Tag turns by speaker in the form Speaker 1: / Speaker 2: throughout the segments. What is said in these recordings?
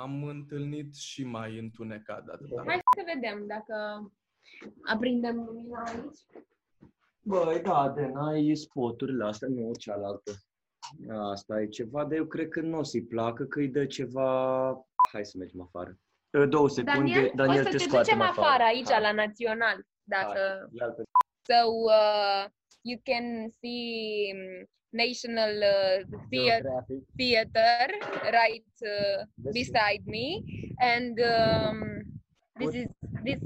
Speaker 1: am întâlnit și mai întunecat de atâta.
Speaker 2: Hai să vedem dacă aprindem lumina aici.
Speaker 3: Băi, da, de n-ai spoturile astea, nu cealaltă. Asta e ceva, dar eu cred că nu o să-i placă, că îi dă ceva... Hai să mergem afară. Două secunde,
Speaker 2: Daniel,
Speaker 3: Daniel
Speaker 2: o să
Speaker 3: te
Speaker 2: te
Speaker 3: scoatem
Speaker 2: ducem afară,
Speaker 3: afară
Speaker 2: aici,
Speaker 3: Hai.
Speaker 2: la Național, dacă...
Speaker 3: Hai, ia-l pe-
Speaker 2: So, uh, you can see um, National uh, theater right uh, beside me and um, this is this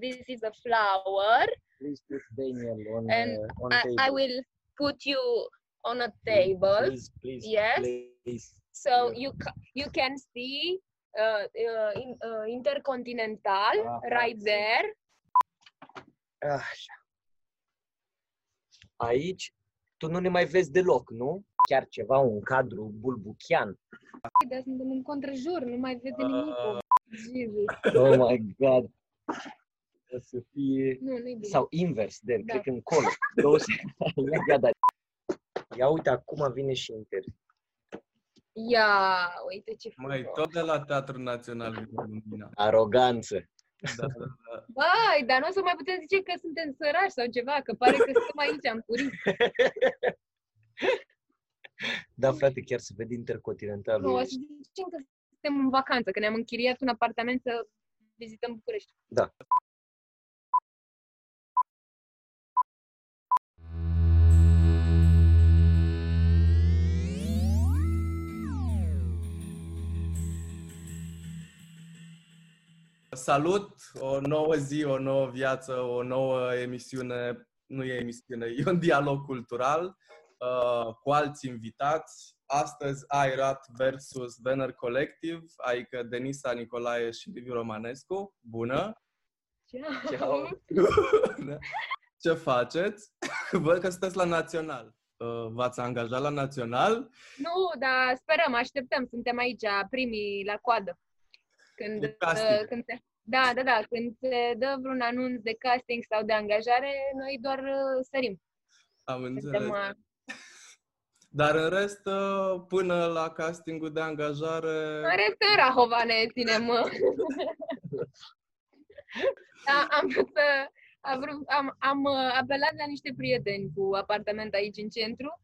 Speaker 2: this is a flower
Speaker 3: Please put Daniel on,
Speaker 2: And
Speaker 3: uh, on
Speaker 2: I,
Speaker 3: table.
Speaker 2: I will put you on a table
Speaker 3: Please, please,
Speaker 2: Yes.
Speaker 3: please.
Speaker 2: so
Speaker 3: yeah.
Speaker 2: you you can see uh, uh, in, uh, intercontinental
Speaker 3: Ah,
Speaker 2: right
Speaker 3: fancy.
Speaker 2: there
Speaker 3: Așa. Aici, tu nu ne mai vezi deloc, nu? Chiar ceva, un cadru bulbuchian.
Speaker 2: dar suntem în contrajur nu mai vede nimic
Speaker 1: Uh,
Speaker 2: Jesus.
Speaker 3: Oh my god. O să fie...
Speaker 2: nu nu bine
Speaker 3: Sau invers, de
Speaker 2: Da.
Speaker 3: cred că încolo. Două se- Ia, dar... Ia uite, acum vine și inter.
Speaker 2: ia uite ce
Speaker 1: Mai
Speaker 2: frumos
Speaker 1: tot de la Teatrul Național vine lumina.
Speaker 3: Aroganță.
Speaker 1: Da, da, da.
Speaker 2: Băi, dar nu o să mai putem zice că suntem sărași sau ceva, că pare că suntem aici, am purit.
Speaker 3: Da, frate, chiar se vede intercontinentalul.
Speaker 2: Nu, o să zicem că suntem în vacanță, că ne-am închiriat un apartament să vizităm București.
Speaker 3: Da.
Speaker 1: Salut! O nouă zi, o nouă viață, o nouă emisiune. Nu e emisiune, e un dialog cultural uh, cu alți invitați. Astăzi Airat versus Venner Collective, adică Denisa Nicolae și Liviu Romanescu. Bună!
Speaker 3: Ceau.
Speaker 1: Da. Ce faceți? Văd că sunteți la Național. Uh, V-ați angajat la Național?
Speaker 2: Nu, dar sperăm, așteptăm, suntem aici, primii la coadă. Când,
Speaker 1: E casting.
Speaker 2: uh, când se, da, da, da, când se dă vreun anunț de casting sau de angajare, noi doar uh, sărim.
Speaker 1: Am înțeles.
Speaker 2: Suntem, uh,
Speaker 1: Dar în rest, uh, până la castingul de angajare...
Speaker 2: în rest, în Rahova ne ținem. uh. da, am vrut să... Am, vrut, am, am uh, apelat la niște prieteni cu apartament aici în centru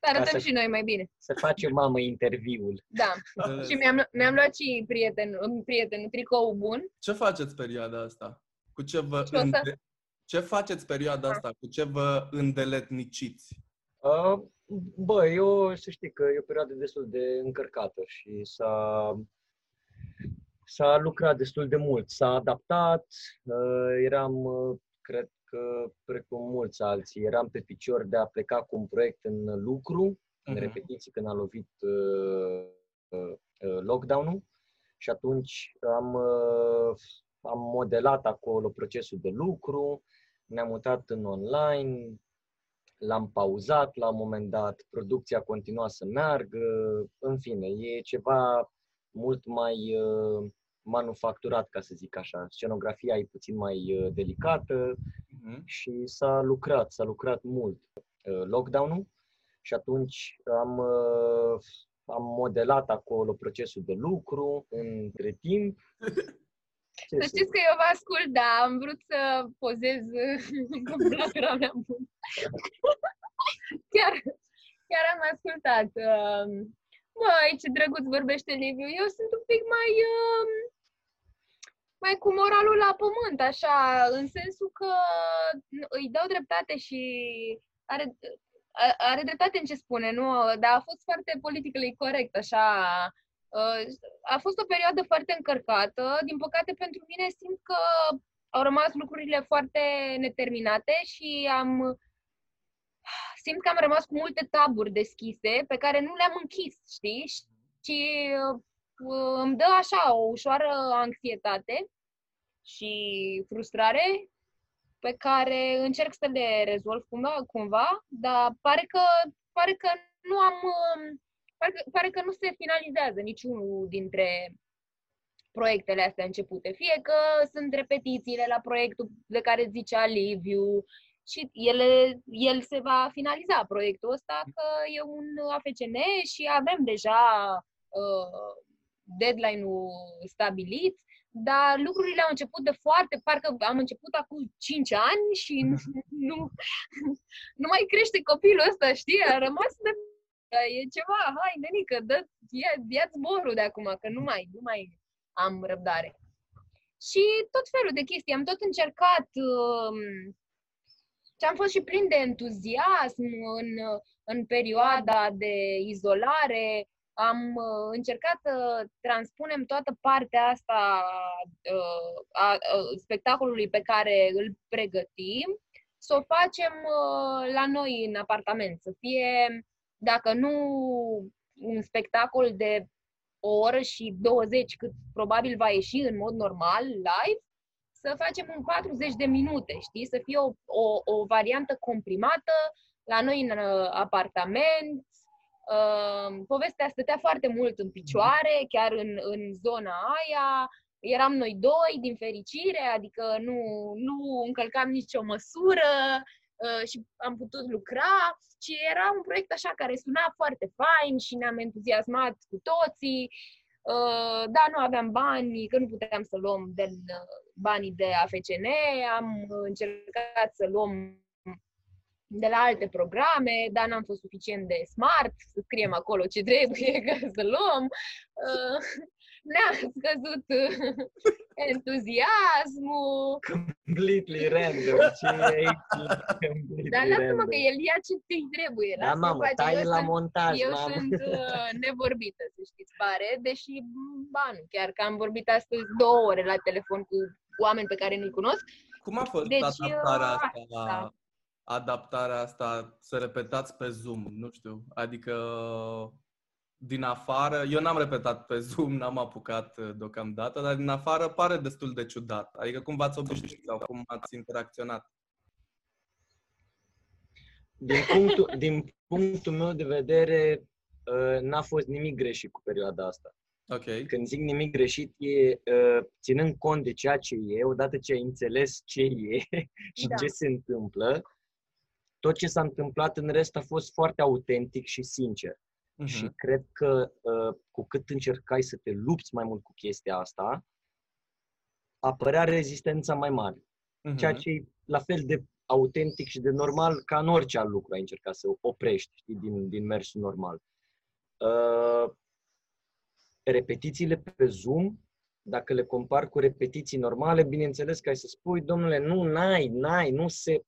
Speaker 2: să arătăm
Speaker 3: să-
Speaker 2: și noi mai bine.
Speaker 3: Să facem, mamă, interviul.
Speaker 2: Da.
Speaker 1: Înțeles.
Speaker 2: Și mi-am, mi-am luat și prieten, un prieten, tricou bun.
Speaker 1: Ce faceți perioada asta? Cu ce vă
Speaker 2: Ce o să-
Speaker 1: înde... Ce faceți perioada asta? Cu ce vă îndeletniciți?
Speaker 3: Uh, bă, eu să știi că e o perioadă destul de încărcată și s-a, s-a lucrat destul de mult. S-a adaptat, uh, eram, uh, cred că, precum mulți alții, eram pe picior de a pleca cu un proiect în lucru, în
Speaker 1: Mhm.
Speaker 3: repetiții, când a lovit uh, uh, uh, lockdown-ul și atunci am, uh, am modelat acolo procesul de lucru, ne-am mutat în online, l-am pauzat la un moment dat, producția continua să meargă, în fine, e ceva mult mai uh, manufacturat, ca să zic așa. Scenografia e puțin mai uh, delicată
Speaker 1: Mhm.
Speaker 3: și s-a lucrat, s-a lucrat mult uh, lockdown-ul și atunci am, uh, am modelat acolo procesul de lucru între timp. Ce
Speaker 2: Să
Speaker 3: să
Speaker 2: știți că eu vă ascult, da, am vrut să pozez cu blagura mea bună. chiar, chiar am ascultat. um, Măi, ce drăguț vorbește Liviu. Eu sunt un pic mai... um, mai cu moralul la pământ, așa, în sensul că îi dau dreptate și are, a- are dreptate în ce spune, nu? Dar a fost foarte politically corect, așa. Uh, A fost o perioadă foarte încărcată. Din păcate, pentru mine simt că au rămas lucrurile foarte neterminate și am simt că am rămas cu multe taburi deschise pe care nu le-am închis, știi? Și uh, îmi dă așa o ușoară anxietate și frustrare pe care încerc să le rezolv cumva, cumva dar pare că, pare că nu am um, pare că, pare că nu se finalizează niciunul dintre proiectele astea începute. Fie că sunt repetițiile la proiectul de care zicea Liviu și ele, el se va finaliza proiectul ăsta, că e un AFCN și avem deja uh, deadline-ul stabilit, dar lucrurile au început de foarte, parcă am început acum 5 ani și nu, nu, nu mai crește copilul ăsta, știi? A rămas de... E ceva, hai, nenică, dă, ia, ia zborul de acum, că nu mai, nu mai am răbdare. Și tot felul de chestii. Am tot încercat um, și am fost și plin de entuziasm în, în perioada de izolare. Am uh, încercat să transpunem toată partea asta uh, a, a spectacolului pe care îl pregătim, să o facem uh, la noi în apartament, să fie, dacă nu un spectacol de o oră și 20, cât probabil va ieși în mod normal, live, să facem un 40 de minute, știi? Să fie o, o, o variantă comprimată la noi în uh, apartament. Uh, povestea stătea foarte mult în picioare, chiar în, în zona aia. Eram noi doi, din fericire, adică nu, nu încălcam nicio măsură uh, și am putut lucra. Și era un proiect așa care suna foarte fain și ne-am entuziasmat cu toții. Uh, da, nu aveam bani, că nu puteam să luăm de uh, banii de AFCN, am încercat să luăm de la alte programe, dar n-am fost suficient de smart să scriem acolo ce trebuie ca să luăm. Uh, ne-a scăzut entuziasmul.
Speaker 3: Completely random. Ce e aici?
Speaker 2: Dar lasă-mă că el ia ce îi trebuie.
Speaker 3: Da, mamă, tai la sunt, montaj,
Speaker 2: Eu
Speaker 3: mamă.
Speaker 2: sunt uh, nevorbită, să știți, pare, deși, ba nu, chiar că am vorbit astăzi două ore la telefon cu oameni pe care nu-i cunosc.
Speaker 1: Cum a fost
Speaker 2: Deci,
Speaker 1: adaptarea
Speaker 2: uh,
Speaker 1: asta?
Speaker 2: asta.
Speaker 1: Adaptarea asta, să repetați pe Zoom, nu știu, adică din afară, eu n-am repetat pe Zoom, n-am apucat uh, deocamdată, dar din afară pare destul de ciudat. Adică cum v-ați obișnuit sau cum ați interacționat?
Speaker 3: Din punctul, din punctul meu de vedere, uh, n-a fost nimic greșit cu perioada asta.
Speaker 1: Ok.
Speaker 3: Când zic nimic greșit, e uh, ținând cont de ceea ce e, odată ce ai înțeles ce e și
Speaker 2: Da.
Speaker 3: ce se întâmplă, tot ce s-a întâmplat în rest a fost foarte autentic și sincer.
Speaker 1: Mhm.
Speaker 3: Și cred că uh, cu cât încercai să te lupți mai mult cu chestia asta, apărea rezistența mai mare.
Speaker 1: Mhm.
Speaker 3: Ceea ce e la fel de autentic și de normal ca în orice alt lucru ai încerca să oprești știi, din, din mersul normal. Uh, repetițiile pe Zoom, dacă le compar cu repetiții normale, bineînțeles că ai să spui, domnule, nu, n-ai, n-ai, nu se...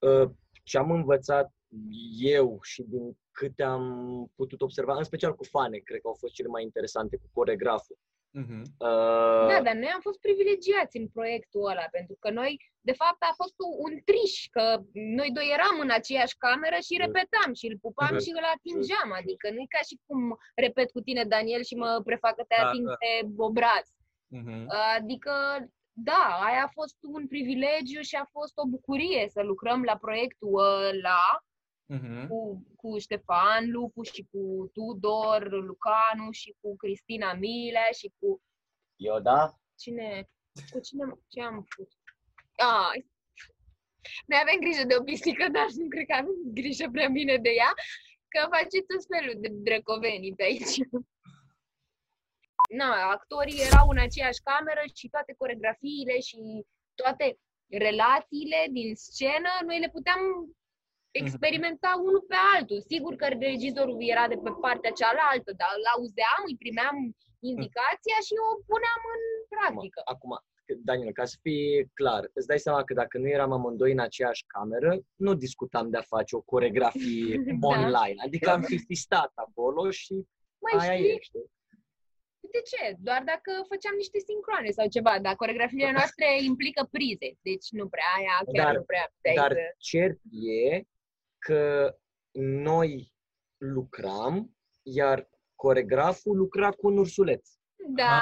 Speaker 3: Uh, ce am învățat eu și din câte am putut observa, în special cu fane, cred că au fost cele mai interesante, cu coregraful.
Speaker 1: Mhm.
Speaker 3: Uh,
Speaker 2: Da, dar noi am fost privilegiați în proiectul ăla, pentru că noi, de fapt, a fost un, un triș, că noi doi eram în aceeași cameră și repetam și îl pupam
Speaker 3: Mhm.
Speaker 2: și îl atingeam, adică nu e ca și cum repet cu tine, Daniel, și mă prefac că te
Speaker 1: Da,
Speaker 2: ating
Speaker 1: da.
Speaker 2: pe obraz.
Speaker 1: Mhm.
Speaker 2: Adică, da, aia a fost un privilegiu și a fost o bucurie să lucrăm la proiectul ăla
Speaker 1: Mhm.
Speaker 2: cu, cu Ștefan Lupu și cu Tudor Lucanu și cu Cristina Milea și cu
Speaker 3: Eu, da?
Speaker 2: cine, cu cine, ce am făcut? Ai, noi avem grijă de o pisică, dar nu cred că avem grijă prea bine de ea, că face tot felul de drăcovenii pe aici. Na, actorii erau în aceeași cameră și toate coregrafiile și toate relațiile din scenă, noi le puteam experimenta unul pe altul. Sigur că regizorul era de pe partea cealaltă, dar îl auzeam, îi primeam indicația și o puneam în practică.
Speaker 3: Acum, Daniel, ca să fie clar, îți dai seama că dacă nu eram amândoi în aceeași cameră, nu discutam de a face o coregrafie
Speaker 2: Da.
Speaker 3: online. Adică am fi fistat acolo și
Speaker 2: Mai
Speaker 3: aia
Speaker 2: știi,
Speaker 3: e, știi?
Speaker 2: De ce? Doar dacă făceam niște sincroane sau ceva, dar coregrafiile noastre implică prize, deci nu prea, aia chiar
Speaker 3: Dar-
Speaker 2: nu prea puteai
Speaker 3: Dar
Speaker 2: să...
Speaker 3: cert e că noi lucram, iar coregraful lucra cu un ursuleț.
Speaker 2: Da,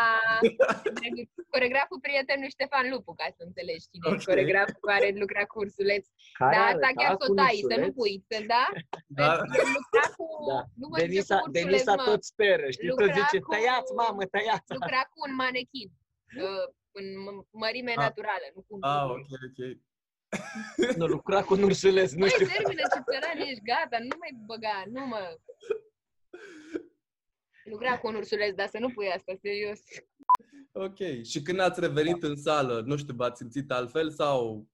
Speaker 2: drăguț. coregraful prietenul Ștefan Lupu, ca să înțelegi cine
Speaker 1: Ok.
Speaker 2: e coregraful care lucra cu ursuleț.
Speaker 3: Care
Speaker 2: Da, asta
Speaker 3: arăta
Speaker 2: chiar
Speaker 3: cu
Speaker 2: să o
Speaker 3: un
Speaker 2: tai, să nu
Speaker 3: ursuleț.
Speaker 2: pui, să da?
Speaker 1: Da.
Speaker 2: Pentru că lucra cu...
Speaker 3: Da.
Speaker 2: Nu mă zice
Speaker 3: Denisa,
Speaker 2: cu ursuleț,
Speaker 3: Denisa
Speaker 2: mă.
Speaker 3: tot speră, știi? Tot
Speaker 2: Lucra
Speaker 3: zice,
Speaker 2: cu-
Speaker 3: tăiați, mamă, tăiați!
Speaker 2: Lucra cu un manechin. uh, În m- mărime
Speaker 1: Ah.
Speaker 2: naturală, nu cu un
Speaker 1: Ah,
Speaker 2: ursuleț.
Speaker 1: ok, ok.
Speaker 3: Nu, lucra cu un ursuleț, nu
Speaker 2: Măi,
Speaker 3: știu.
Speaker 2: termină ce țăran ești, gata, nu mai băga, nu mă... Lucra cu un ursuleț, dar să nu pui asta, serios.
Speaker 1: Ok. Și când ați revenit în sală, nu știu, v-ați simțit altfel sau...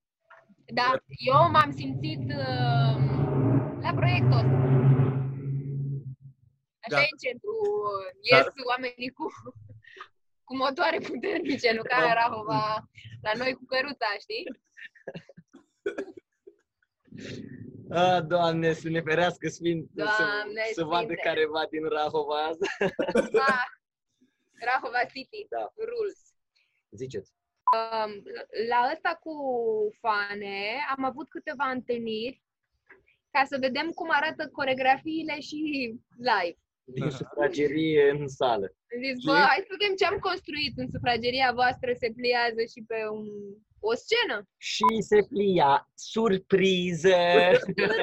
Speaker 2: Da, eu m-am simțit uh, la proiectul ăsta. Așa
Speaker 1: Da.
Speaker 2: e în centru, ies
Speaker 1: Dar-
Speaker 2: oamenii cu, cu motoare puternice, nu ca
Speaker 1: Da.
Speaker 2: în Rahova, la noi cu căruța, știi?
Speaker 3: A, Doamne, să ne ferească Sfânt,
Speaker 2: Doamne
Speaker 3: să, să vadă
Speaker 2: Sfinte.
Speaker 3: careva din Rahova asta.
Speaker 2: Ah, Rahova City,
Speaker 3: Da.
Speaker 2: rules.
Speaker 3: Ziceți.
Speaker 2: La ăsta cu fane am avut câteva întâlniri ca să vedem cum arată coregrafiile și live.
Speaker 3: Din sufragerie în sală.
Speaker 2: Am zis,
Speaker 1: Și?
Speaker 2: bă, hai să vedem ce am construit în sufrageria voastră, se pliază și pe un, o scenă.
Speaker 3: Și se plia. Surpriză!
Speaker 2: Priză.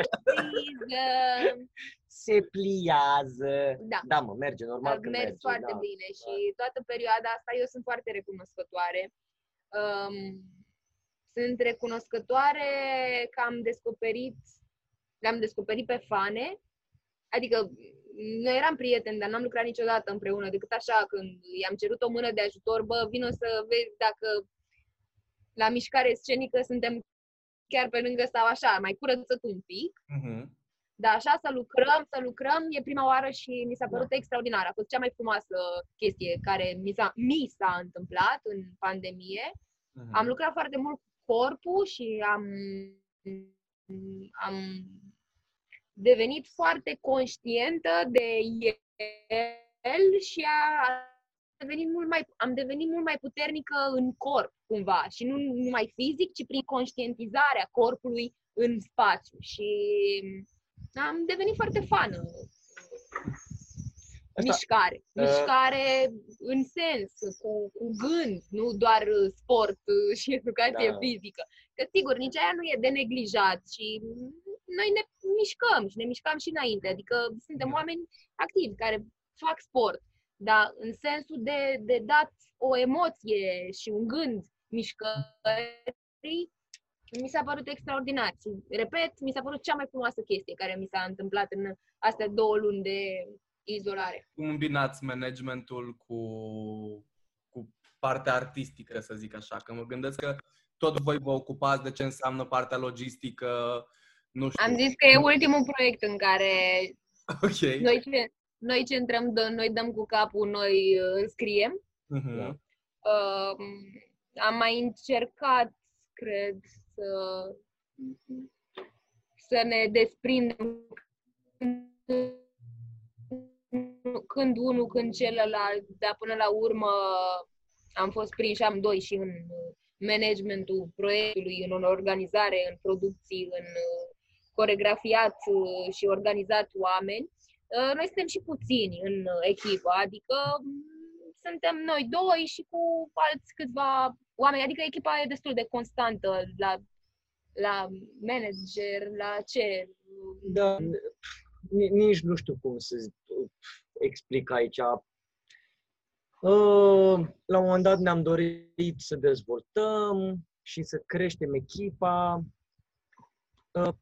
Speaker 3: se pliază.
Speaker 2: Da.
Speaker 3: Da, mă, merge, normal
Speaker 2: A
Speaker 3: că
Speaker 2: mers
Speaker 3: merge.
Speaker 2: foarte
Speaker 3: da.
Speaker 2: bine și toată perioada asta eu sunt foarte recunoscătoare. Um, sunt recunoscătoare că am descoperit, le-am descoperit pe fane, adică noi eram prieteni, dar n-am lucrat niciodată împreună, decât așa când i-am cerut o mână de ajutor, bă, vino să vezi dacă la mișcare scenică suntem chiar pe lângă sau așa, mai curățat un pic.
Speaker 1: Mhm.
Speaker 2: Dar așa să lucrăm, să lucrăm, e prima oară și mi s-a părut extraordinar. A fost cea mai frumoasă chestie care mi s-a, mi s-a întâmplat în pandemie.
Speaker 1: Mhm.
Speaker 2: Am lucrat foarte mult cu corpul și am, am devenit foarte conștientă de el și a, a devenit mult mai, am devenit mult mai puternică în corp, cumva. Și nu numai fizic, ci prin conștientizarea corpului în spațiu. Și am devenit foarte fană.
Speaker 3: Asta-
Speaker 2: mișcare.
Speaker 3: uh,
Speaker 2: Mișcare în sens, cu, cu gând, nu doar uh, sport uh, și educație
Speaker 3: Da.
Speaker 2: fizică. Că sigur, nici aia nu e de neglijat și noi ne mișcăm și ne mișcam și înainte. Adică suntem
Speaker 1: Da.
Speaker 2: oameni activi care fac sport. Dar în sensul de, de dat o emoție și un gând mișcării, mi s-a părut extraordinar. Și, repet, mi s-a părut cea mai frumoasă chestie care mi s-a întâmplat în astea două luni de izolare.
Speaker 1: Cum îmbinați managementul cu, cu partea artistică, să zic așa? Că mă gândesc că tot voi vă ocupați de ce înseamnă partea logistică, nu știu.
Speaker 2: Am zis că e ultimul proiect în care
Speaker 1: Ok.
Speaker 2: noi, ce, noi centrăm, dă- noi dăm cu capul, noi uh, înscriem.
Speaker 1: Mhm.
Speaker 3: Da.
Speaker 2: Uh, am mai încercat, cred, să, să ne desprindem când unul, când celălalt, dar până la urmă am fost prinși amândoi și în managementul proiectului, în organizare, în producții, în uh, coregrafiat uh, și organizat oameni. Uh, Noi suntem și puțini în uh, echipă, adică mm, suntem noi doi și cu alți câțiva oameni, adică echipa e destul de constantă la, la manager, la ce.
Speaker 3: Da, ni- nici nu știu cum să zic- explic aici. Uh, La un moment dat ne-am dorit să dezvoltăm și să creștem echipa, uh,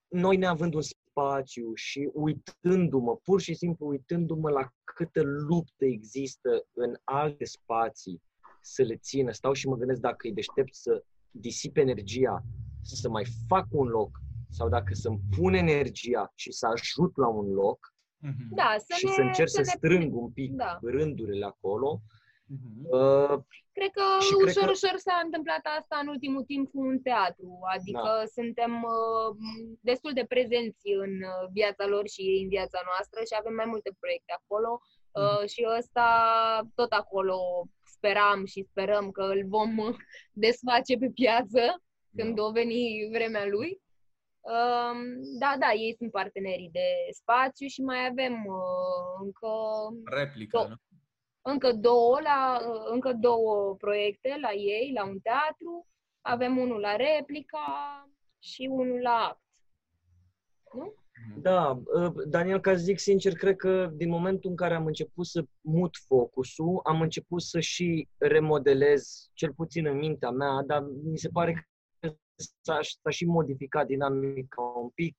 Speaker 3: noi neavând un spațiu și uitându-mă, pur și simplu uitându-mă la câtă luptă există în alte spații să le țină, stau și mă gândesc dacă e deștept să disip energia, să mai fac un loc sau dacă să-mi pun energia și să ajut la un loc
Speaker 1: Mhm.
Speaker 2: Da, să
Speaker 3: și
Speaker 2: ne,
Speaker 3: să încerc să,
Speaker 2: ne
Speaker 3: strâng un pic
Speaker 2: Da.
Speaker 3: rândurile acolo.
Speaker 1: Mhm.
Speaker 3: Uh,
Speaker 2: Cred că
Speaker 3: Și
Speaker 2: ușor,
Speaker 3: cred că-
Speaker 2: ușor s-a întâmplat asta în ultimul timp cu un teatru, adică
Speaker 3: Da.
Speaker 2: suntem uh, destul de prezenți în uh, viața lor și ei în viața noastră și avem mai multe proiecte acolo uh, și ăsta tot acolo speram și sperăm că îl vom uh, desface pe piață când
Speaker 3: Da.
Speaker 2: o veni vremea lui. Um, Da, da, ei sunt partenerii de spațiu și mai avem uh, încă
Speaker 1: Replică,
Speaker 2: Do-
Speaker 1: nu?
Speaker 2: Încă două, la, încă două proiecte la ei, la un teatru. Avem unul la replica și unul la act. Nu?
Speaker 1: Mhm.
Speaker 3: Da, uh, Daniel, ca să zic sincer, cred că din momentul în care am început să mut focusul, am început să și remodelez, cel puțin în mintea mea, dar mi se pare că s-a, s-a și modificat dinamica un pic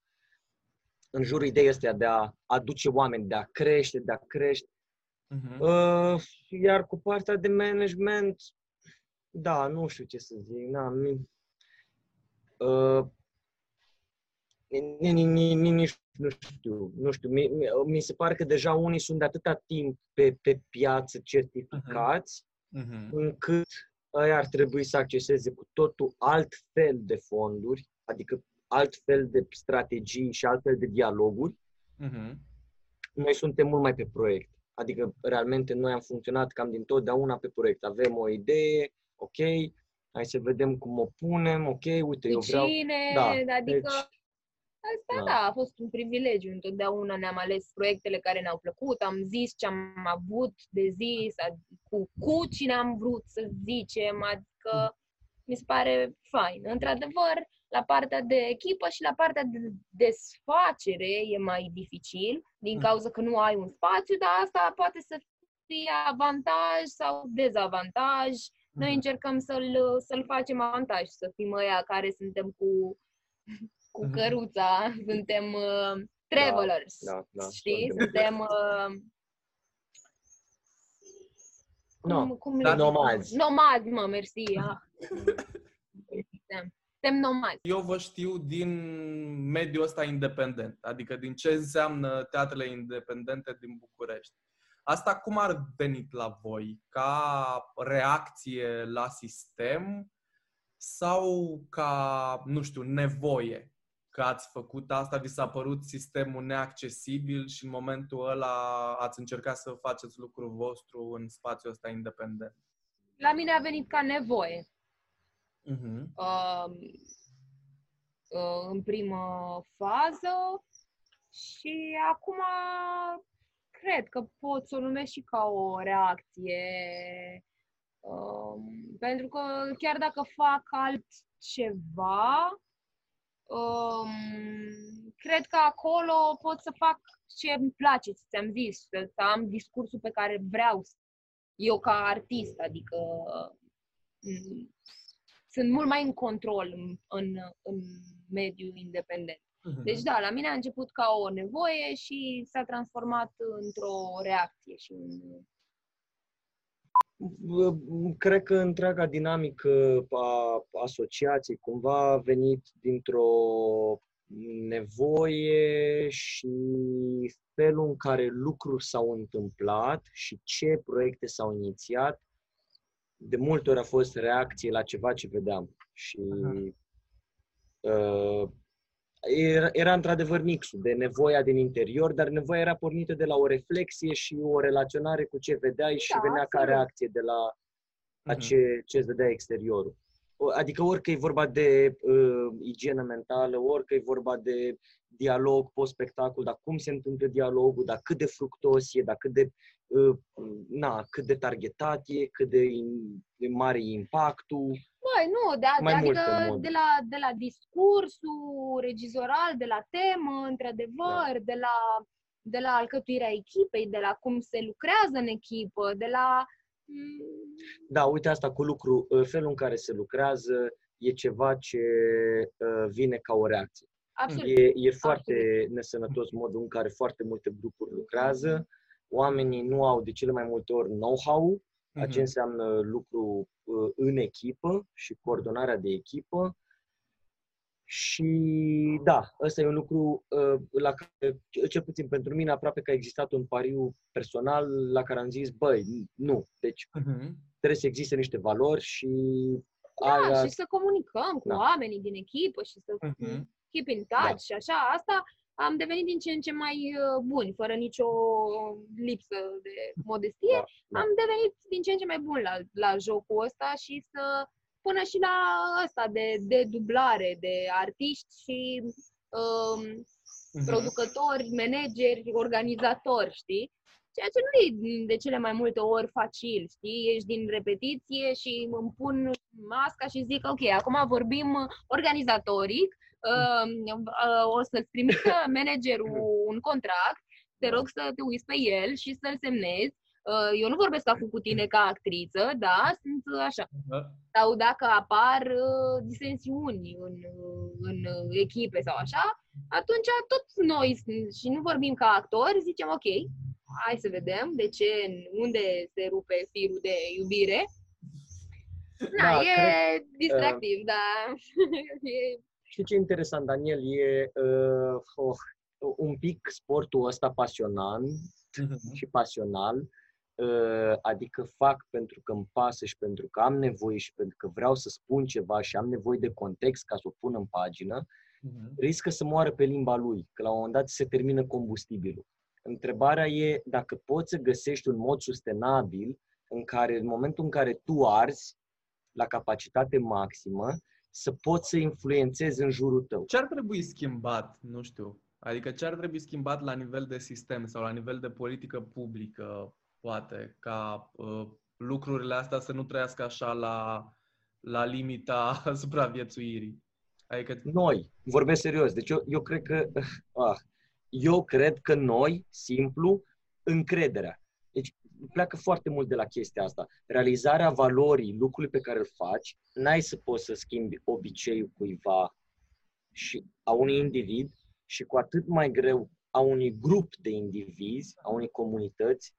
Speaker 3: în jurul ideii astea de a aduce oameni, de a crește, de a crește.
Speaker 1: Mhm.
Speaker 3: Uh, iar cu partea de management, da, nu știu ce să zic. Na, mi, uh, ni- ni- ni- ni- nici nu știu, nu știu. Mi, mi, mi se pare că deja unii sunt de atâta timp pe, pe piață certificați,
Speaker 1: Mhm.
Speaker 3: încât ei ar trebui să acceseze cu totul alt fel de fonduri, adică alt fel de strategii și alt fel de dialoguri.
Speaker 1: Mhm.
Speaker 3: Noi suntem mult mai pe proiect. Adică, realmente, noi am funcționat cam din totdeauna pe proiect. Avem o idee, ok, hai să vedem cum o punem, ok, uite, eu
Speaker 2: Cu
Speaker 3: vreau...
Speaker 2: cine,
Speaker 3: Da,
Speaker 2: adică
Speaker 3: deci-
Speaker 2: asta
Speaker 3: da.
Speaker 2: da. a fost un privilegiu. Întotdeauna ne-am ales proiectele care ne-au plăcut, am zis ce am avut de zis, ad- cu, cu cine am vrut să zicem, adică mi se pare fain. Într-adevăr, la partea de echipă și la partea de desfacere e mai dificil, din
Speaker 1: Mhm.
Speaker 2: cauza că nu ai un spațiu, dar asta poate să fie avantaj sau dezavantaj. Noi
Speaker 1: Mhm.
Speaker 2: încercăm să-l, să-l facem avantaj, să fim ăia care suntem cu, cu
Speaker 1: Mhm.
Speaker 2: căruța, suntem uh, travelers,
Speaker 3: da, da,
Speaker 2: știi?
Speaker 3: suntem.
Speaker 2: Suntem... Uh,
Speaker 3: No,
Speaker 2: cum, cum le
Speaker 1: dar
Speaker 2: zic?
Speaker 3: nomazi.
Speaker 2: Nomazi, mă, mersi. Ah. Suntem, suntem nomazi.
Speaker 1: Eu vă știu din mediul ăsta independent, adică din ce înseamnă teatrele independente din București. Asta cum ar venit la voi? Ca reacție la sistem sau ca, nu știu, nevoie? Că ați făcut asta, vi s-a părut sistemul neaccesibil și în momentul ăla ați încercat să faceți lucrul vostru în spațiul ăsta independent?
Speaker 2: La mine a venit ca nevoie.
Speaker 1: Mhm.
Speaker 2: uh, uh, în primă fază și acum cred că pot să o numesc și ca o reacție. Um, pentru că chiar dacă fac altceva, um, cred că acolo pot să fac ce îmi place, ți-am zis, să, să am discursul pe care vreau eu ca artist, adică mm, sunt mult mai în control în, în, în mediul independent.
Speaker 1: Mhm.
Speaker 2: Deci da, la mine a început ca o nevoie și s-a transformat într-o reacție și în...
Speaker 3: Bă, Cred că întreaga dinamică a asociației cumva a venit dintr-o nevoie și felul în care lucruri s-au întâmplat și ce proiecte s-au inițiat, de multe ori a fost reacție la ceva ce vedeam. Și uh, era, era într-adevăr mixul de nevoia din interior, dar nevoia era pornită de la o reflexie și o relaționare cu ce vedeai și
Speaker 2: Da,
Speaker 3: venea ca
Speaker 2: absolut.
Speaker 3: reacție de la, la
Speaker 1: Mhm.
Speaker 3: ce, ce îți vedea exteriorul. O- Adică orică e vorba de uh, igienă mentală, orică e vorba de dialog post-spectacol, dar cum se întâmplă dialogul, dar cât de fructos e, dar cât de, uh, na, cât de targetat e, cât de, in- de mare e impactul.
Speaker 2: Băi, nu, de,
Speaker 3: Mai
Speaker 2: adică
Speaker 3: multe moduri.
Speaker 2: de la, de la discursul regizoral, de la temă, într-adevăr, de la de la alcătuirea echipei, de la cum se lucrează în echipă, de la... mm,
Speaker 3: Da, uite asta cu lucru, uh, felul în care se lucrează e ceva ce uh, vine ca o reacție.
Speaker 2: Absolut.
Speaker 3: E, e foarte nesănătos modul în care foarte multe grupuri lucrează. Oamenii nu au de cele mai multe ori know-how, a ce
Speaker 1: Mhm.
Speaker 3: înseamnă lucru uh, în echipă și coordonarea de echipă. Și da, ăsta e un lucru uh, la care, cel puțin pentru mine, aproape că a existat un pariu personal la care am zis, băi, nu. Deci
Speaker 1: Mhm.
Speaker 3: trebuie să existe niște valori și
Speaker 2: Da,
Speaker 3: aia,
Speaker 2: și să comunicăm cu
Speaker 3: Da.
Speaker 2: oamenii din echipă și să
Speaker 1: Mhm.
Speaker 2: keep in touch
Speaker 3: Da.
Speaker 2: și așa. Asta am devenit din ce în ce mai uh, buni, fără nicio lipsă de modestie.
Speaker 3: Da, da.
Speaker 2: Am devenit din ce în ce mai bun la, la jocul ăsta și să până și la ăsta de, de dublare, de artiști și um,
Speaker 1: Mhm.
Speaker 2: producători, manageri, organizatori, știi? Ceea ce nu e de cele mai multe ori facil, știi? Ești din repetiție și îmi pun masca și zic, ok, acum vorbim organizatoric, uh, uh, o să-ți trimită managerul un contract, te rog să te uiți pe el și să-l semnezi. Uh, eu nu vorbesc acum cu tine ca actriță, da, sunt uh, așa.
Speaker 1: Da.
Speaker 2: Sau dacă apar uh, disensiuni în, uh, în uh, echipe sau așa, atunci tot noi, sunt- și nu vorbim ca actori, zicem ok, hai să vedem de ce, unde se rupe firul de iubire. Da,
Speaker 3: Da,
Speaker 2: e
Speaker 3: cred-
Speaker 2: distractiv, uh, dar e
Speaker 3: Știi ce e interesant, Daniel? E uh, oh, un pic sportul ăsta pasionant și pasional, uh, adică fac pentru că îmi pasă și pentru că am nevoie și pentru că vreau să spun ceva și am nevoie de context ca să o pun în pagină, riscă să moară pe limba lui, că la un moment dat se termină combustibilul. Întrebarea e dacă poți să găsești un mod sustenabil în care, în momentul în care tu arzi la capacitate maximă, să poți să influențezi în jurul tău.
Speaker 1: Ce ar trebui schimbat, nu știu, adică ce ar trebui schimbat la nivel de sistem sau la nivel de politică publică, poate, ca uh, lucrurile astea să nu trăiască așa la, la limita supraviețuirii? Adică,
Speaker 3: Noi, vorbesc serios, deci eu, eu cred că, ah, eu cred că noi, simplu, încrederea. Deci pleacă foarte mult de la chestia asta. Realizarea valorii lucrului pe care îl faci, n-ai să poți să schimbi obiceiul cuiva și a unui individ și cu atât mai greu a unui grup de indivizi, a unei comunități,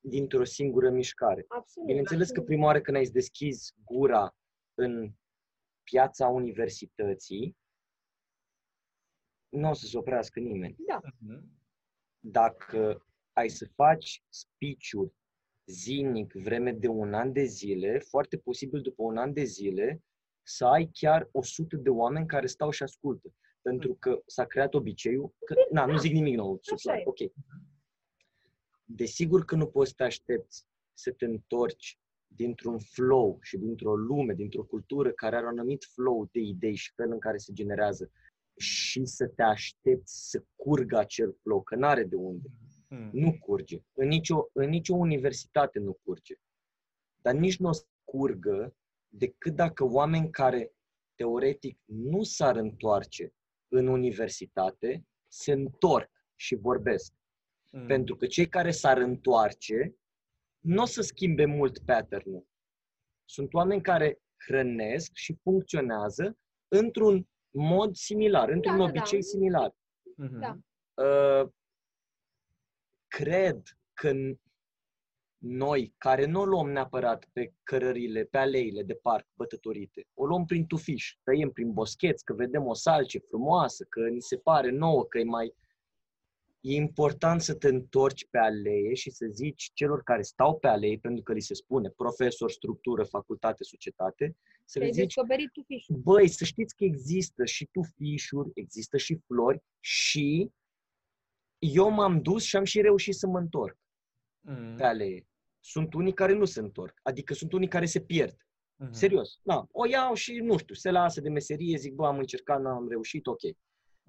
Speaker 3: dintr-o singură mișcare.
Speaker 2: absolut.
Speaker 3: Bineînțeles că prima oară când ai deschis gura în piața universității, nu o să se oprească nimeni.
Speaker 2: Da,
Speaker 3: Dacă ai să faci speech-uri zilnic, vreme de un an de zile, foarte posibil după un an de zile să ai chiar 100 de oameni care stau și ascultă. Pentru că s-a creat obiceiul, că, na, nu zic nimic nou,
Speaker 2: Așa e.
Speaker 3: ok. Desigur că nu poți să te aștepți să te întorci dintr-un flow și dintr-o lume, dintr-o cultură care are un anumit flow de idei și fel în care se generează și să te aștepți să curgă acel flow, că n-are de unde.
Speaker 1: Mm.
Speaker 3: Nu curge. În nicio, în nicio universitate nu curge. Dar nici nu o să curgă decât dacă oameni care teoretic nu s-ar întoarce în universitate se întorc și vorbesc.
Speaker 1: Mm.
Speaker 3: Pentru că cei care s-ar întoarce nu o să schimbe mult pattern-ul. Sunt oameni care hrănesc și funcționează într-un mod similar, într-un
Speaker 2: da, da.
Speaker 3: obicei similar.
Speaker 1: Mhm.
Speaker 2: Da.
Speaker 3: Uh, cred că n- noi, care nu o luăm neapărat pe cărările, pe aleile de parc bătătorite, o luăm prin tufiș, tăiem prin boscheți, că vedem o salce frumoasă, că ni se pare nouă, că e mai... E important să te întorci pe alee și să zici celor care stau pe alee, pentru că li se spune profesor, structură, facultate, societate, să le
Speaker 2: ai
Speaker 3: zici
Speaker 2: descoperit tu fișul.
Speaker 3: băi, să știți că există și tufișuri, există și flori și eu m-am dus și am și reușit să mă întorc
Speaker 1: Mm.
Speaker 3: pe alee. Sunt unii care nu se întorc, adică sunt unii care se pierd.
Speaker 1: Mhm.
Speaker 3: Serios. Da, o iau și, nu știu, se lasă de meserie, zic, bă, am încercat, n-am reușit, ok.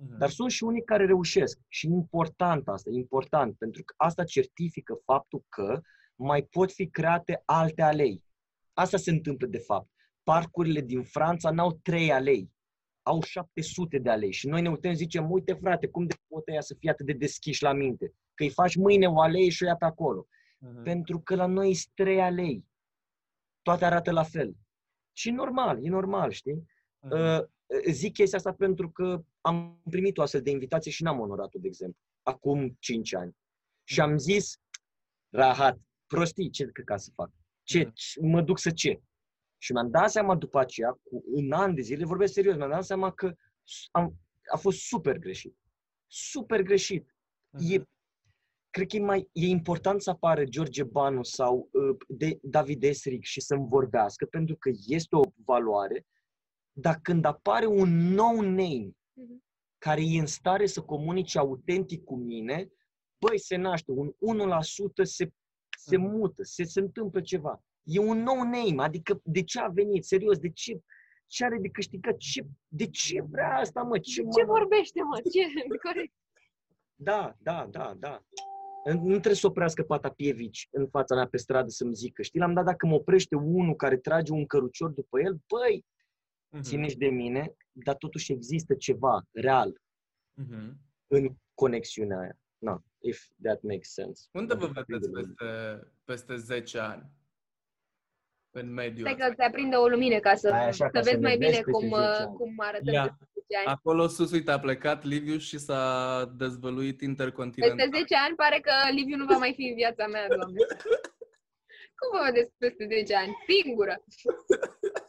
Speaker 1: Mhm.
Speaker 3: Dar sunt și unii care reușesc. Și important asta, important, pentru că asta certifică faptul că mai pot fi create alte alei. Asta se întâmplă de fapt. Parcurile din Franța n-au trei alei, au 700 de alei. Și noi ne uităm, zicem, uite frate, cum de pot ea să fie atât de deschiși la minte? Că îi faci mâine o alee și o ia pe acolo.
Speaker 1: Mhm.
Speaker 3: Pentru că la noi sunt trei alei. Toate arată la fel. Și e normal, e normal, știi?
Speaker 1: Mhm.
Speaker 3: Uh, zic chestia asta pentru că am primit o astfel de invitație și n-am onorat-o, de exemplu, acum 5 ani. Și am zis, rahat, prostii, ce ca să fac? Ce,
Speaker 1: Mhm.
Speaker 3: ce- mă duc să ce? Și mi-am dat seama după aceea, cu un an de zile, vorbesc serios, mi-am dat seama că am, a fost super greșit. Super greșit.
Speaker 1: Mhm.
Speaker 3: E, cred că e, mai, e important să apară George Banu sau uh, de, David Esric și să-mi vorbească, pentru că este o valoare, dar când apare un nou name
Speaker 2: Mhm.
Speaker 3: care e în stare să comunice autentic cu mine, băi, se naște, un 1% se, se
Speaker 1: Mhm.
Speaker 3: mută, se, se întâmplă ceva. E un nou name, adică de ce a venit, serios, de ce, ce are de câștigat, ce, de ce vrea asta, mă, ce,
Speaker 2: Ce
Speaker 3: mă,
Speaker 2: vorbește, mă? Ce? Corect.
Speaker 3: Da, da, da, da. Nu trebuie să oprească Patapievici în fața mea pe stradă să-mi zică. Știi, l-am dat dacă mă oprește unul care trage un cărucior după el, băi,
Speaker 1: Mhm.
Speaker 3: țineți de mine, dar totuși există ceva real
Speaker 1: Mhm.
Speaker 3: în conexiunea aia. Na, if that makes sense.
Speaker 1: Unde vă
Speaker 3: Adică
Speaker 1: vedeți
Speaker 3: prinde
Speaker 1: peste, peste 10 ani? În mediul
Speaker 2: Stai
Speaker 1: ăsta.
Speaker 2: că se aprinde o lumină ca să,
Speaker 3: Ai așa,
Speaker 2: să
Speaker 3: ca să
Speaker 2: vezi
Speaker 3: ne
Speaker 2: mai
Speaker 3: vezi
Speaker 2: bine
Speaker 3: peste
Speaker 2: cum,
Speaker 3: 10
Speaker 2: uh,
Speaker 3: ani.
Speaker 2: cum arătăm
Speaker 1: Ia.
Speaker 2: peste ani.
Speaker 1: Acolo sus, uite, a plecat Liviu și s-a dezvăluit intercontinental.
Speaker 2: Peste 10 ani pare că Liviu nu va mai fi în viața mea, doamne. Cum vă vedeți peste 10 ani? Singură.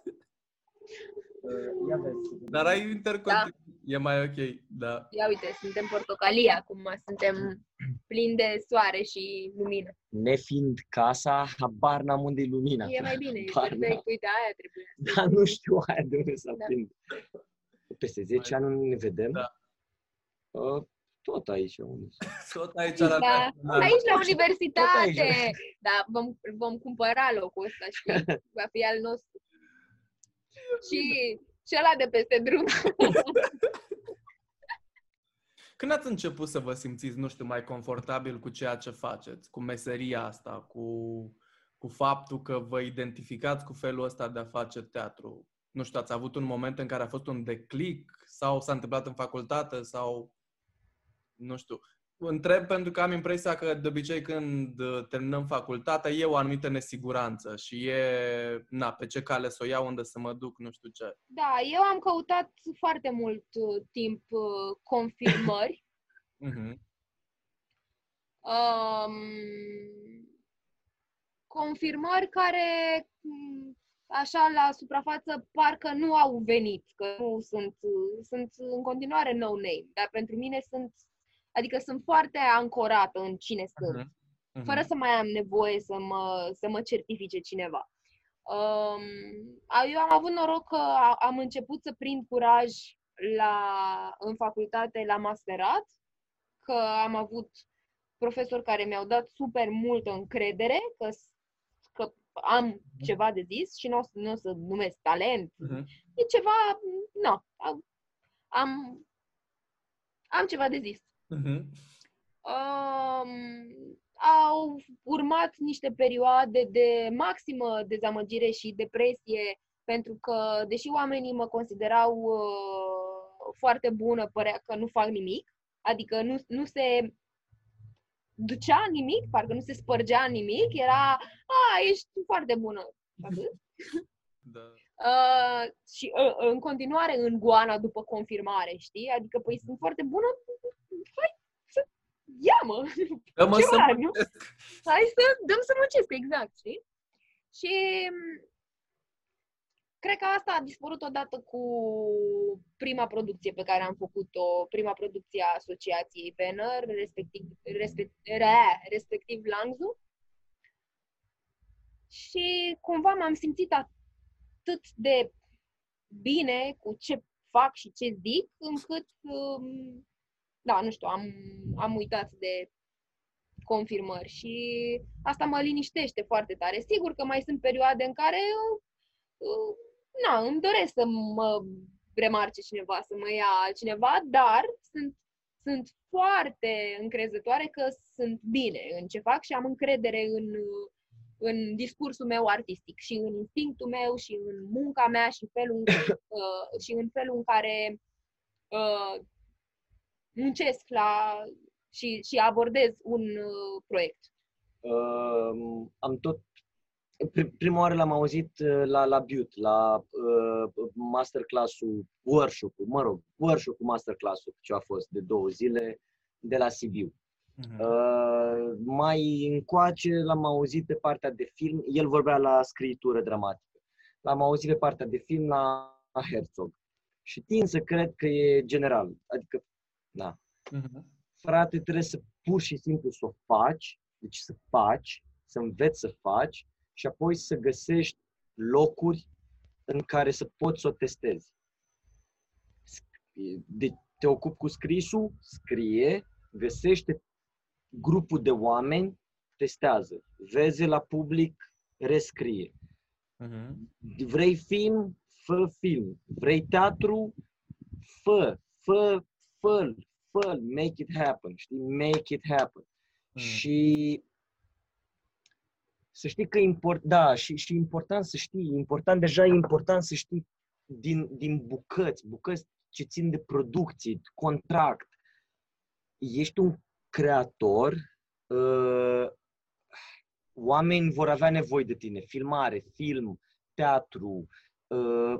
Speaker 3: Uh, Ia vezi.
Speaker 1: Dar ai intercontinental. E mai ok, da.
Speaker 2: Ia uite, suntem portocalii acum, suntem plini de soare și lumină.
Speaker 3: Nefiind casa, habar n-am unde e lumina.
Speaker 2: E mai bine, e
Speaker 3: Habar
Speaker 2: perfect,
Speaker 3: n-am.
Speaker 2: uite, aia trebuie.
Speaker 3: Dar nu știu aia de unde să
Speaker 2: Da.
Speaker 3: aprind. Peste 10 ani nu ne vedem?
Speaker 1: Da.
Speaker 3: Uh, Tot aici unde.
Speaker 1: Tot aici la
Speaker 2: Da,
Speaker 1: da.
Speaker 2: aici la
Speaker 3: Tot
Speaker 2: universitate!
Speaker 3: aici.
Speaker 2: Da, vom, vom cumpăra locul ăsta și va fi al nostru. Și celălalt de peste drum.
Speaker 1: Când ați început să vă simțiți, nu știu, mai confortabil cu ceea ce faceți, cu meseria asta, cu, cu faptul că vă identificați cu felul ăsta de a face teatru? Nu știu, ați avut un moment în care a fost un declic sau s-a întâmplat în facultate sau... Nu știu. Întreb pentru că am impresia că de obicei când uh, terminăm facultatea e o anumită nesiguranță și e, na, pe ce cale să o iau, unde să mă duc, nu știu ce.
Speaker 2: Da, eu am căutat foarte mult uh, timp uh, confirmări.
Speaker 1: Uh-huh.
Speaker 2: Um, confirmări care, m, așa la suprafață, parcă nu au venit, că nu sunt, uh, sunt în continuare no name, dar pentru mine sunt, adică sunt foarte ancorată în cine sunt.
Speaker 1: Uh-huh. Uh-huh.
Speaker 2: fără să mai am nevoie să mă, să mă certifice cineva. Um, a- eu am avut noroc că a- am început să prind curaj la, în facultate la masterat, că am avut profesori care mi-au dat super multă încredere că, s- că am ceva de zis și nu o să, nu o să numesc talent,
Speaker 1: Uh-huh.
Speaker 2: e ceva, nu, am, am, am ceva de zis.
Speaker 1: Uh-huh.
Speaker 2: Um, au urmat niște perioade de maximă dezamăgire și depresie, pentru că, deși oamenii mă considerau uh, foarte bună, părea că nu fac nimic, adică nu, nu se ducea nimic, parcă nu se spărgea nimic, era, a, ești foarte bună. Și atât.
Speaker 1: Da.
Speaker 2: Uh, și uh, în continuare în goana după confirmare, știi? Adică, păi sunt foarte bună, hai să ia-mă!
Speaker 1: Dă-mă
Speaker 2: Ce
Speaker 1: să
Speaker 2: fac, nu?
Speaker 1: muncesc.
Speaker 2: Hai să dăm să muncesc, exact, știi? Și m, cred că asta a dispărut odată cu prima producție pe care am făcut-o, prima producție a Asociației Banner, respectiv, respect, re, respectiv Langzu. Și cumva m-am simțit atât de bine cu ce fac și ce zic, încât, um, da, nu știu, am, am uitat de confirmări și asta mă liniștește foarte tare. Sigur că mai sunt perioade în care uh, uh, na, îmi doresc să mă remarce cineva, să mă ia cineva, dar sunt, sunt foarte încrezătoare că sunt bine în ce fac și am încredere în, uh, în discursul meu artistic și în instinctul meu și în munca mea și, felul, uh, și în felul în care uh, muncesc la și, și abordez un uh, proiect.
Speaker 3: Uh, am tot pri- prima oară l-am auzit uh, la, la Butte, la uh, masterclass-ul, workshop-ul, mă rog, workshop-ul masterclass-ul ce a fost de două zile de la Sibiu.
Speaker 1: Mhm.
Speaker 3: Uh, mai încoace l-am auzit pe partea de film, el vorbea la scritură dramatică. L-am auzit pe partea de film la la Herzog. Și tind să cred că e general. Adică, da,
Speaker 1: Mhm.
Speaker 3: frate, trebuie să pur și simplu să o faci, deci să faci, să înveți să faci și apoi să găsești locuri în care să poți să o testezi. De, te ocupi cu scrisul, scrie, găsește grupul de oameni, testează. Vezi la public, rescrie.
Speaker 1: Mhm.
Speaker 3: Vrei film? Fă film. Vrei teatru? Fă, fă, fă fă make it happen, știi? Make it happen.
Speaker 1: Mm.
Speaker 3: Și să știi că import, da, și, și important să știi, important, deja e important să știi din, din bucăți, bucăți ce țin de producții, contract. Ești un creator, uh, oameni vor avea nevoie de tine, filmare, film, teatru, uh,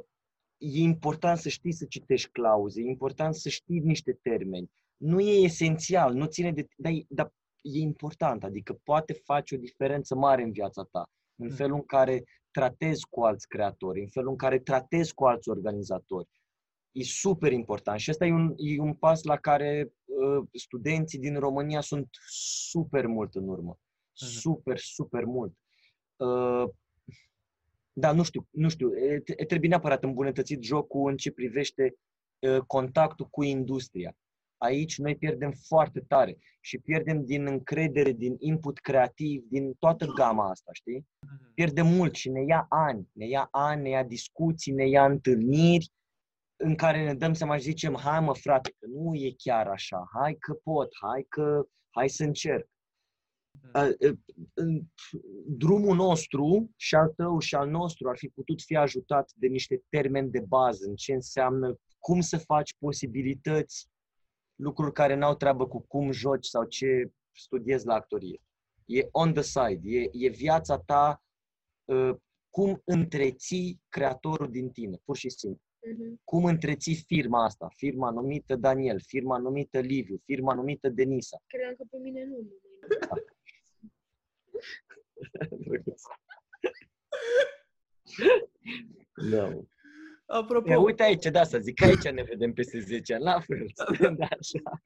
Speaker 3: e important să știi să citești clauze, e important să știi niște termeni. Nu e esențial, nu ține de... Dar, e- dar e important, adică poate face o diferență mare în viața ta, în
Speaker 1: Mm.
Speaker 3: felul în care tratezi cu alți creatori, în felul în care tratezi cu alți organizatori. E super important și ăsta e un, e un pas la care uh, studenții din România sunt super mult în urmă. Super, super mult. Uh, da, nu știu, nu știu. E, e- trebuie neapărat îmbunătățit jocul în ce privește uh, contactul cu industria. Aici noi pierdem foarte tare și pierdem din încredere, din input creativ, din toată gama asta, știi? Pierdem mult și ne ia ani, ne ia ani, ne ia discuții, ne ia întâlniri în care ne dăm seama și zicem, hai mă frate, că nu e chiar așa, hai că pot, hai că, hai să încerc. A, e, în- Drumul nostru și al tău și al nostru ar fi putut fi ajutat de niște termeni de bază, în ce înseamnă cum să faci posibilități, lucruri care n-au treabă cu cum joci sau ce studiezi la actorie. E on the side, e, e viața ta, uh, cum întreții creatorul din tine, pur și simplu
Speaker 2: Mhm.
Speaker 3: cum întreții firma asta, firma numită Daniel, firma numită Liviu, firma numită Denisa.
Speaker 2: Credeam că pe mine nu.
Speaker 3: No.
Speaker 1: Apropo,
Speaker 3: E, uite aici, da, să zic, aici ne vedem peste 10 ani, la fel, stând așa.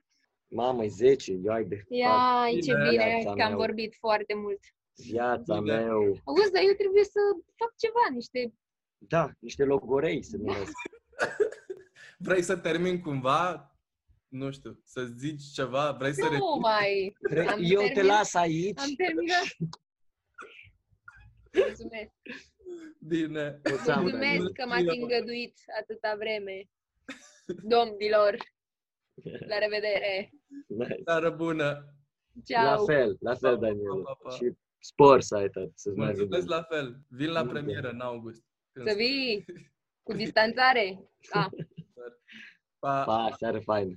Speaker 3: Mamă, e 10, eu ai de
Speaker 2: Ia,
Speaker 1: Bine.
Speaker 2: ce bine
Speaker 3: Viața
Speaker 2: că am
Speaker 3: mea.
Speaker 2: vorbit foarte mult.
Speaker 3: viața
Speaker 1: Bine.
Speaker 3: meu.
Speaker 2: Auzi, dar eu trebuie să fac ceva, niște...
Speaker 3: Da, niște logorei se numesc.
Speaker 1: vrei să termin cumva? Nu știu, să zici ceva? Vrei să
Speaker 2: Nu
Speaker 1: reții?
Speaker 2: mai...
Speaker 3: Vrei-
Speaker 2: Am
Speaker 3: Eu te
Speaker 2: terminat.
Speaker 3: las aici.
Speaker 2: Am terminat. Mulțumesc.
Speaker 1: Bine.
Speaker 3: Mulțumesc.
Speaker 2: Mulțumesc că m-ați îngăduit atâta vreme. Domnilor, la revedere.
Speaker 3: Nice.
Speaker 1: Seară bună.
Speaker 3: La
Speaker 2: Ciao.
Speaker 3: fel, la fel,
Speaker 1: Pa, pa,
Speaker 3: Daniel.
Speaker 1: pa, pa.
Speaker 3: Și spor să ai tot, să-ți meargă
Speaker 1: Mulțumesc
Speaker 3: bine.
Speaker 1: la fel. Vin la
Speaker 3: Bine.
Speaker 1: premieră în august. Când
Speaker 2: Să vii cu distanțare. Ah.
Speaker 1: Pa.
Speaker 3: Pa, seară faină.